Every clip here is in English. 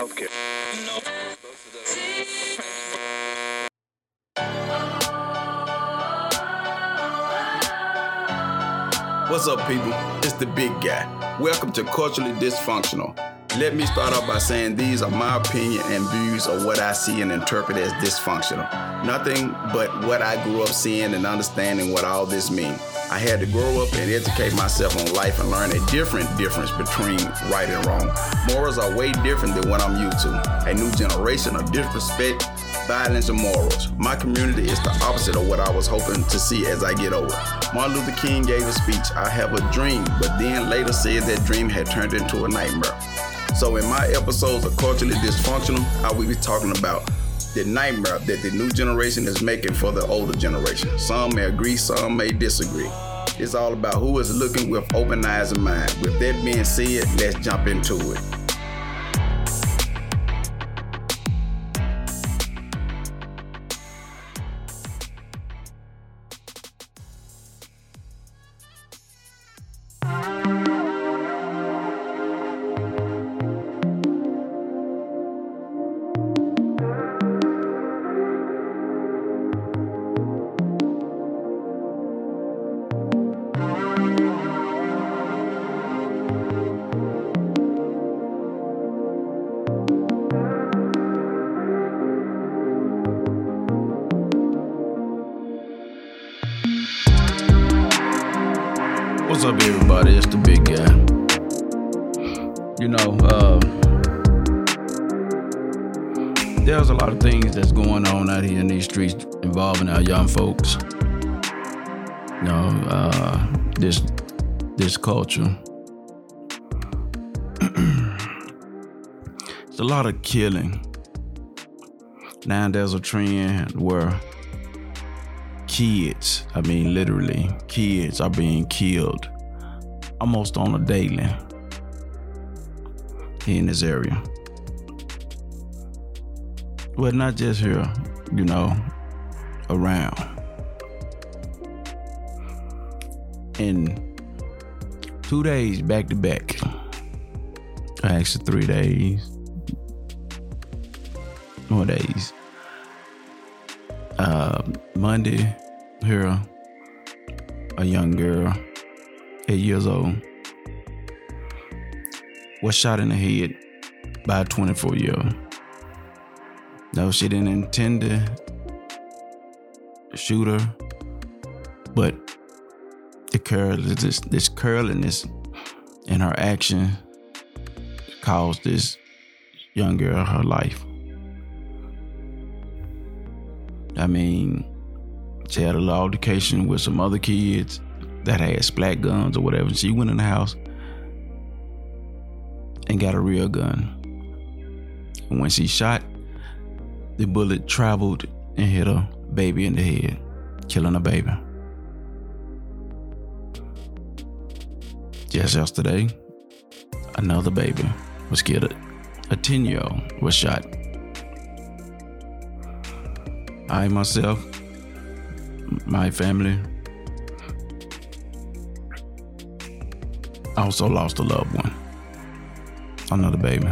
healthcare. What's up, people? It's the big guy. Welcome to Culturally Dysfunctional. Let me start off by saying these are my opinion and views of what I see and interpret as dysfunctional. Nothing but what I grew up seeing and understanding what all this means. I had to grow up and educate myself on life and learn a different difference between right and wrong. Morals are way different than what I'm used to. A new generation of disrespect, violence, and morals. My community is the opposite of what I was hoping to see as I get older. Martin Luther King gave a speech, I have a dream, but then later said that dream had turned into a nightmare. So in my episodes of Culturally Dysfunctional, I will be talking about the nightmare that the new generation is making for the older generation. Some may agree, some may disagree. It's all about who is looking with open eyes and mind. With that being said, let's jump into it. What's up, everybody? It's the big guy. You know, uh, there's a lot of things that's going on out here in these streets involving our young folks. You know, uh, this this culture. it's a lot of killing. Now there's a trend where kids, I mean literally, kids are being killed almost on a daily in this area. Well, not just here, you know, around. In two days back to back, actually three days, more days. Uh, Monday, was shot in the head by a 24 year old. No, she didn't intend to shoot her, but the curl, this, this curliness in her action caused this young girl her life. I mean, she had a altercation with some other kids that had splat guns or whatever. She went in the house and got a real gun. And when she shot, the bullet traveled and hit her baby in the head, killing a baby. Just yesterday, another baby was killed. A 10 year old was shot. I myself, my family, also lost a loved one, another baby.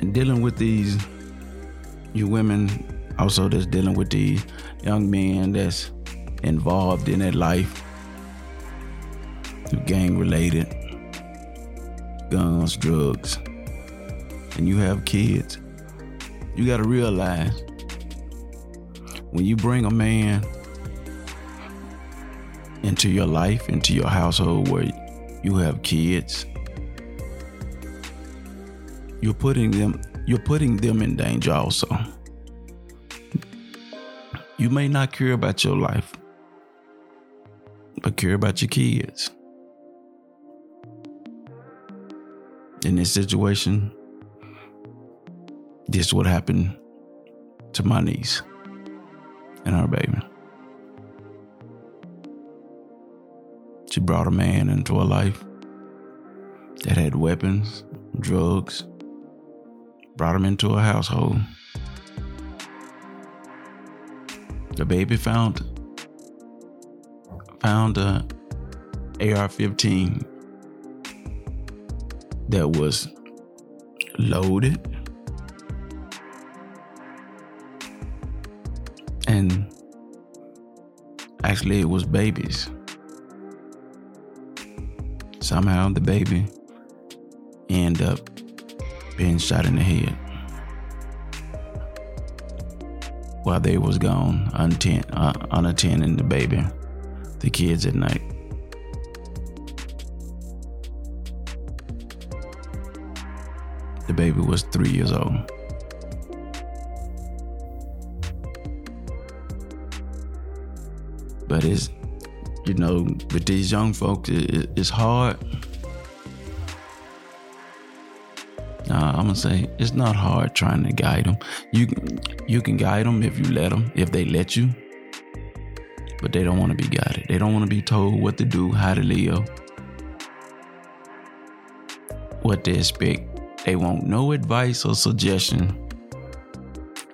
And dealing with these, you women also that's dealing with these young men that's involved in that life, gang related, guns, drugs, and you have kids you got to realize when you bring a man into your life, into your household where you have kids, you're putting them you're putting them in danger also. You may not care about your life, but care about your kids. In this situation, this is what happened to my niece and her baby. She brought a man into her life that had weapons, drugs, brought him into a household. The baby found found a AR-15 that was loaded and actually it was babies somehow the baby end up being shot in the head while they was gone unattend, uh, unattending the baby the kids at night. The baby was three years old. But it's you know with these young folks it, it's hard I'm gonna say it's not hard trying to guide them. You you can guide them if you let them, if they let you. But they don't want to be guided. They don't want to be told what to do, how to live, what to expect. They want no advice or suggestion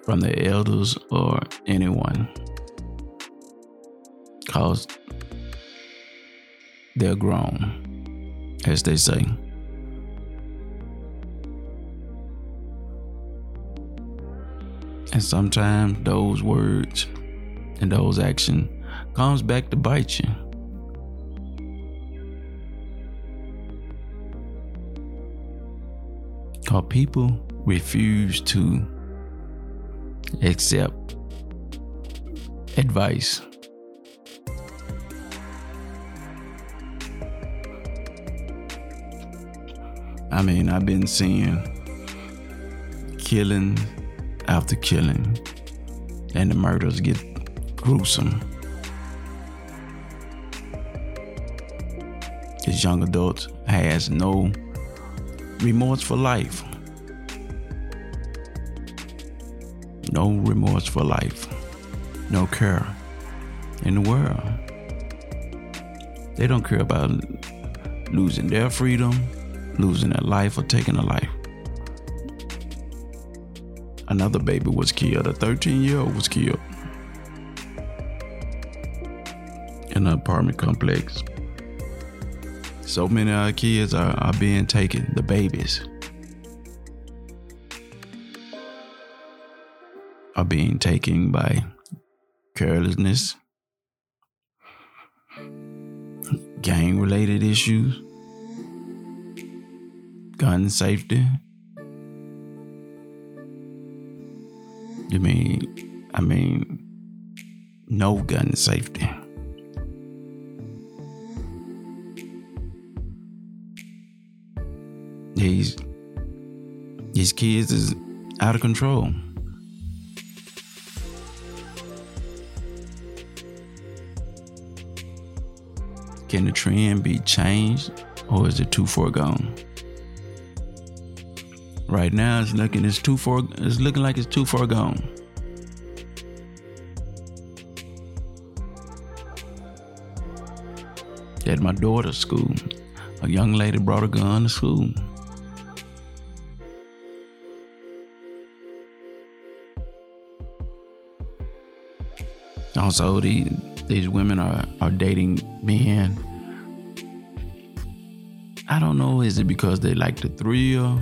from the elders or anyone. Cause they're grown, as they say. And sometimes those words and those actions comes back to bite you. Cause people refuse to accept advice. I mean, I've been seeing killing after killing, and the murders get gruesome. This young adult has no remorse for life. No remorse for life. No care in the world. They don't care about losing their freedom, losing their life, or taking a life. Another baby was killed. A 13 year old was killed. In an apartment complex. So many of our kids are, are being taken, the babies. Are being taken by carelessness, gang related issues, gun safety. You mean, I mean, no gun safety. These these kids is out of control. Can the trend be changed or is it too far gone? Right now, it's looking it's too far. It's looking like it's too far gone. At my daughter's school, a young lady brought a gun to school. Also, these these women are are dating men. I don't know. Is it because they like the thrill?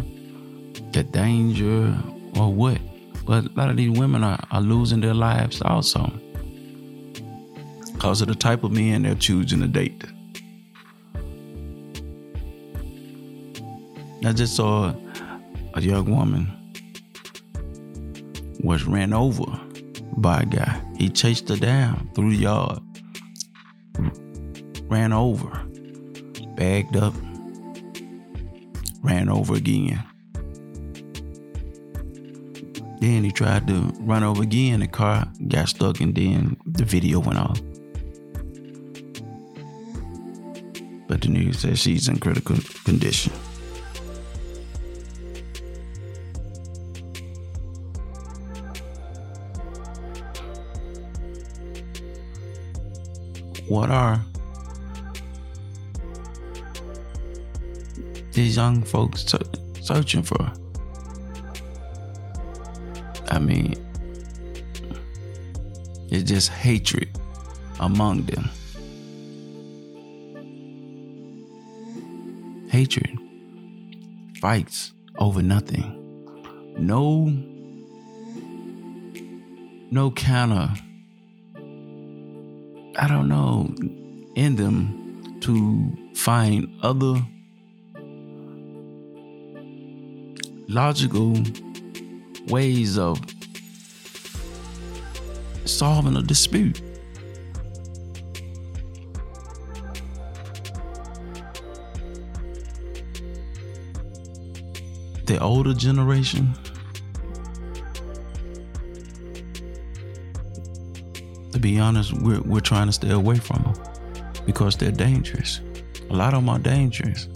The danger or what. But a lot of these women are, are losing their lives also because of the type of men they're choosing to date. I just saw a young woman was ran over by a guy. He chased her down through the yard, ran over, bagged up, ran over again. Then he tried to run over again. The car got stuck, and then the video went off. But the news says she's in critical condition. What are these young folks searching for? I mean, it's just hatred among them. Hatred. fights over nothing. No, no of, I don't know, in them to find other logical ways of solving a dispute. The older generation, to be honest, we're, we're trying to stay away from them because they're dangerous. A lot of them are dangerous.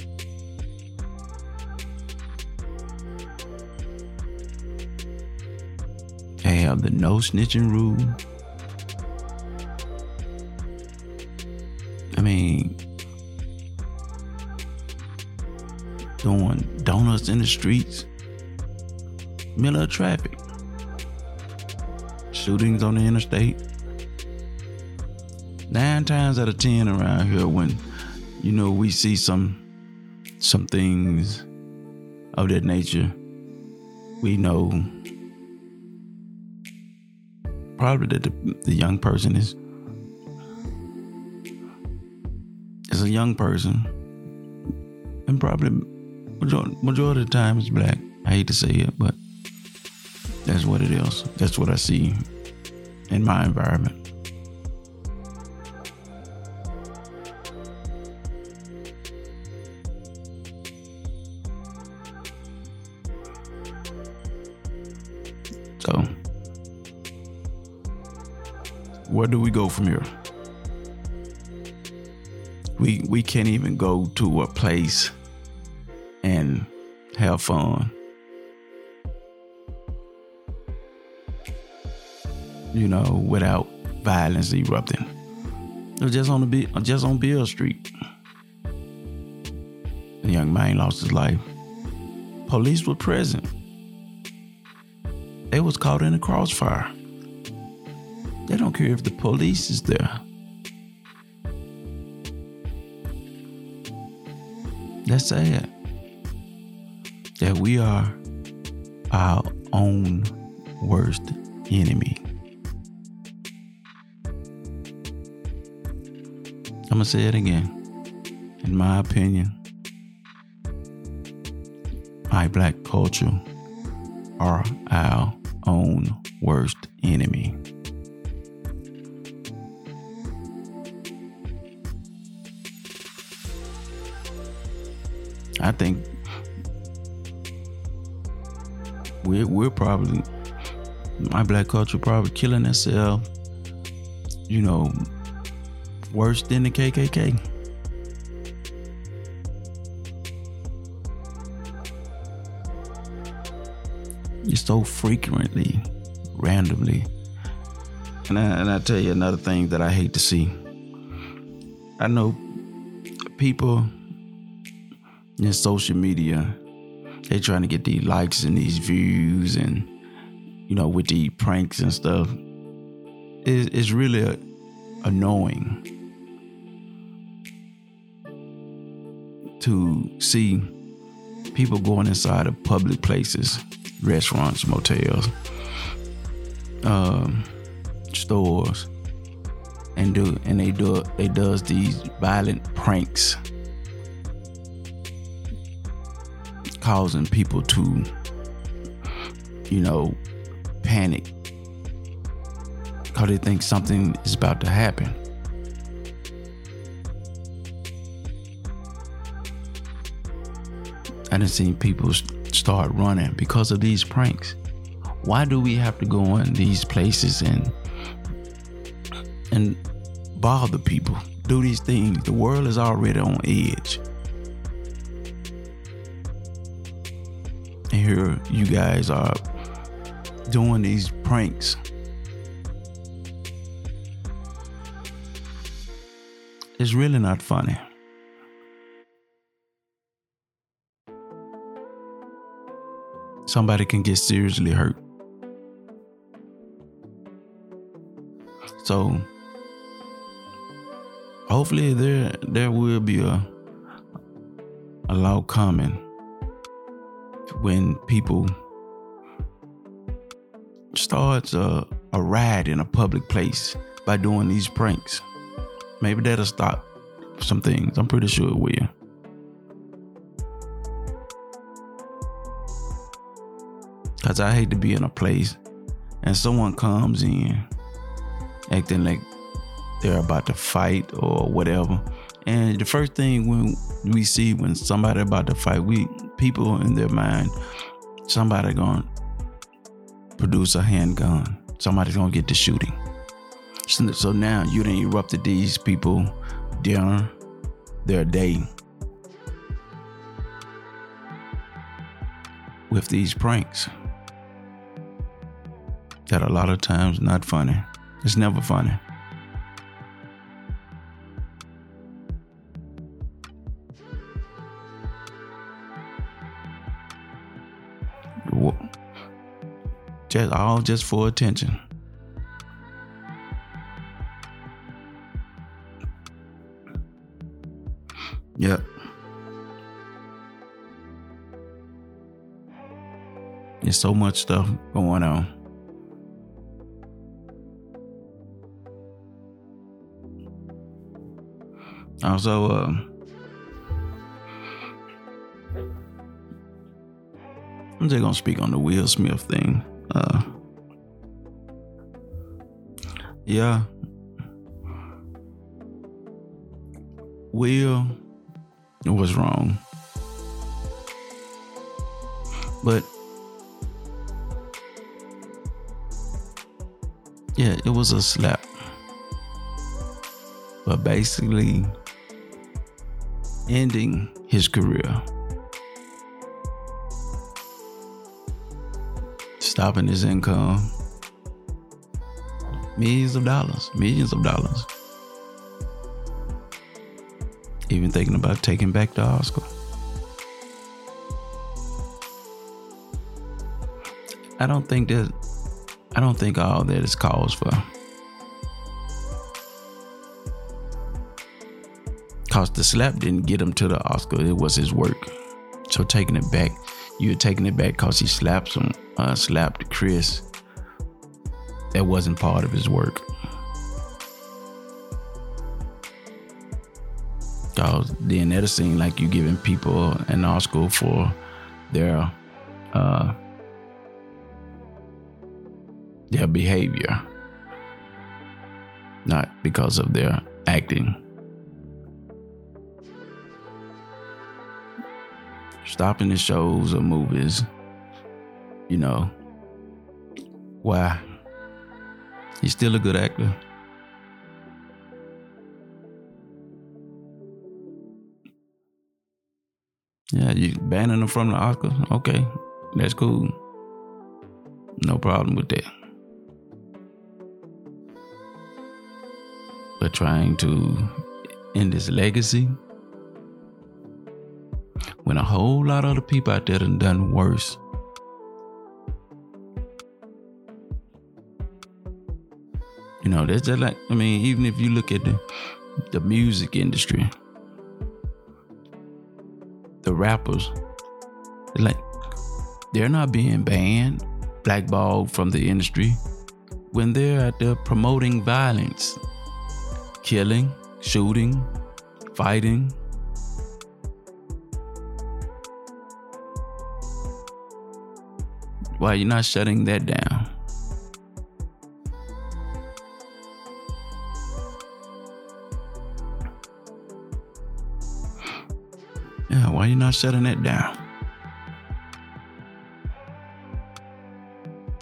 Have the no snitching rule. I mean, doing donuts in the streets, middle of traffic, shootings on the interstate. Nine times out of ten around here, when you know we see some some things of that nature, we know probably that the, the young person is is a young person, and probably majority, majority of the time is black. I hate to say it, but that's what it is. That's what I see in my environment. So where do we go from here? We we can't even go to a place and have fun. You know, without violence erupting. Just on the just on Beale Street. The young man lost his life. Police were present. They was caught in a crossfire. Don't care if the police is there. That's sad. That we are our own worst enemy. I'm going to say it again. In my opinion, my black culture are our own worst enemy. I think we're we're probably my black culture probably killing itself. You know, worse than the KKK. You so frequently, randomly. And I, and I tell you another thing that I hate to see. I know people in social media, they're trying to get these likes and these views and you know with the pranks and stuff. It, it's really annoying to see people going inside of public places, restaurants, motels, um, stores, and do and they do they does these violent pranks causing people to, you know, panic because they think something is about to happen. I done seen people start running because of these pranks. Why do we have to go in these places and and bother people? Do these things. The world is already on edge. And here you guys are doing these pranks. It's really not funny. Somebody can get seriously hurt. So hopefully there there will be a a law coming when people starts a, a riot in a public place by doing these pranks. Maybe that'll stop some things. I'm pretty sure it will. Cause I hate to be in a place and someone comes in acting like they're about to fight or whatever. And the first thing when we see when somebody about to fight, we people in their mind, somebody gonna produce a handgun. Somebody's gonna get to shooting. So, so now you done erupted these people dinner, their day with these pranks that a lot of times not funny. It's never funny. Just all just for attention. Yep. There's so much stuff going on. Also, uh, I'm just gonna speak on the Will Smith thing. Uh, yeah. Will was wrong. But yeah, it was a slap. But basically ending his career. Stopping his income. Millions of dollars, millions of dollars. Even thinking about taking back the Oscar. I don't think that I don't think all that is cause for. Cause the slap didn't get him to the Oscar. It was his work. So taking it back, you're taking it back because he slapped him uh, slapped Chris, that wasn't part of his work. Cause then that'll seem like you're giving people an Oscar for their uh, their behavior, not because of their acting. Stopping the shows or movies you know, why? He's still a good actor. Yeah, you banning him from the Oscars? Okay, that's cool. No problem with that. But trying to end his legacy when a whole lot of other people out there done done worse. Know, that's just like I mean, even if you look at the the music industry, the rappers, like they're not being banned, blackballed from the industry when they're out there promoting violence, killing, shooting, fighting. Why you're not shutting that down? Not shutting that down?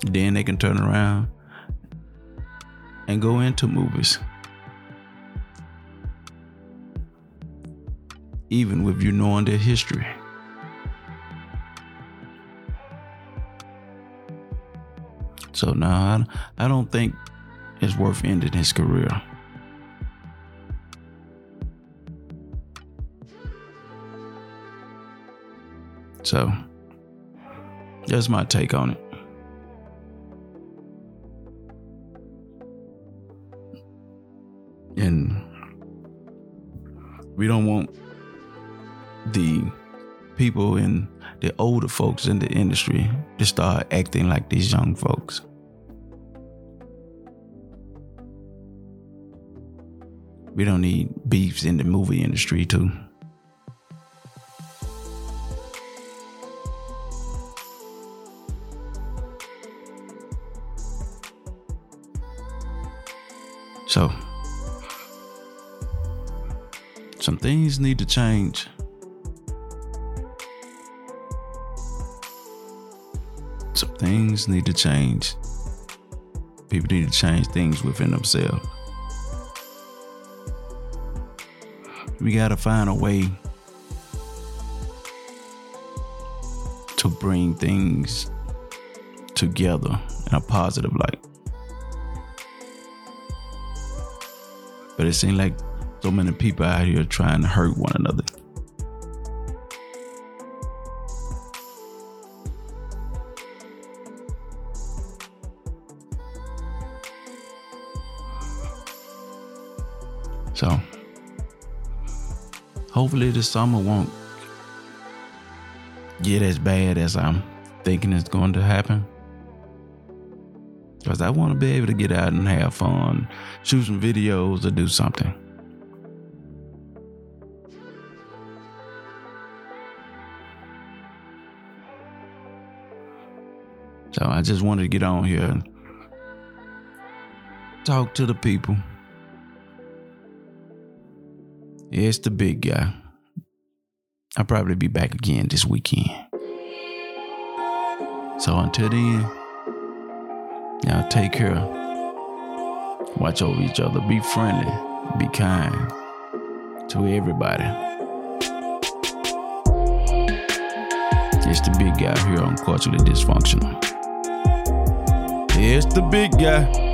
Then they can turn around and go into movies. Even with you knowing their history. So now I, I don't think it's worth ending his career. So that's my take on it. And we don't want the people and the older folks in the industry to start acting like these young folks. We don't need beefs in the movie industry too. Some things need to change. Some things need to change. People need to change things within themselves. We got to find a way to bring things together in a positive light. But it seems like so many people out here trying to hurt one another. So, hopefully, the summer won't get as bad as I'm thinking it's going to happen. Because I want to be able to get out and have fun, shoot some videos, or do something. So I just wanted to get on here and talk to the people. It's the big guy. I'll probably be back again this weekend. So until then, y'all take care. Watch over each other. Be friendly. Be kind to everybody. It's the big guy here on Culturally Dysfunctional. It's the big guy.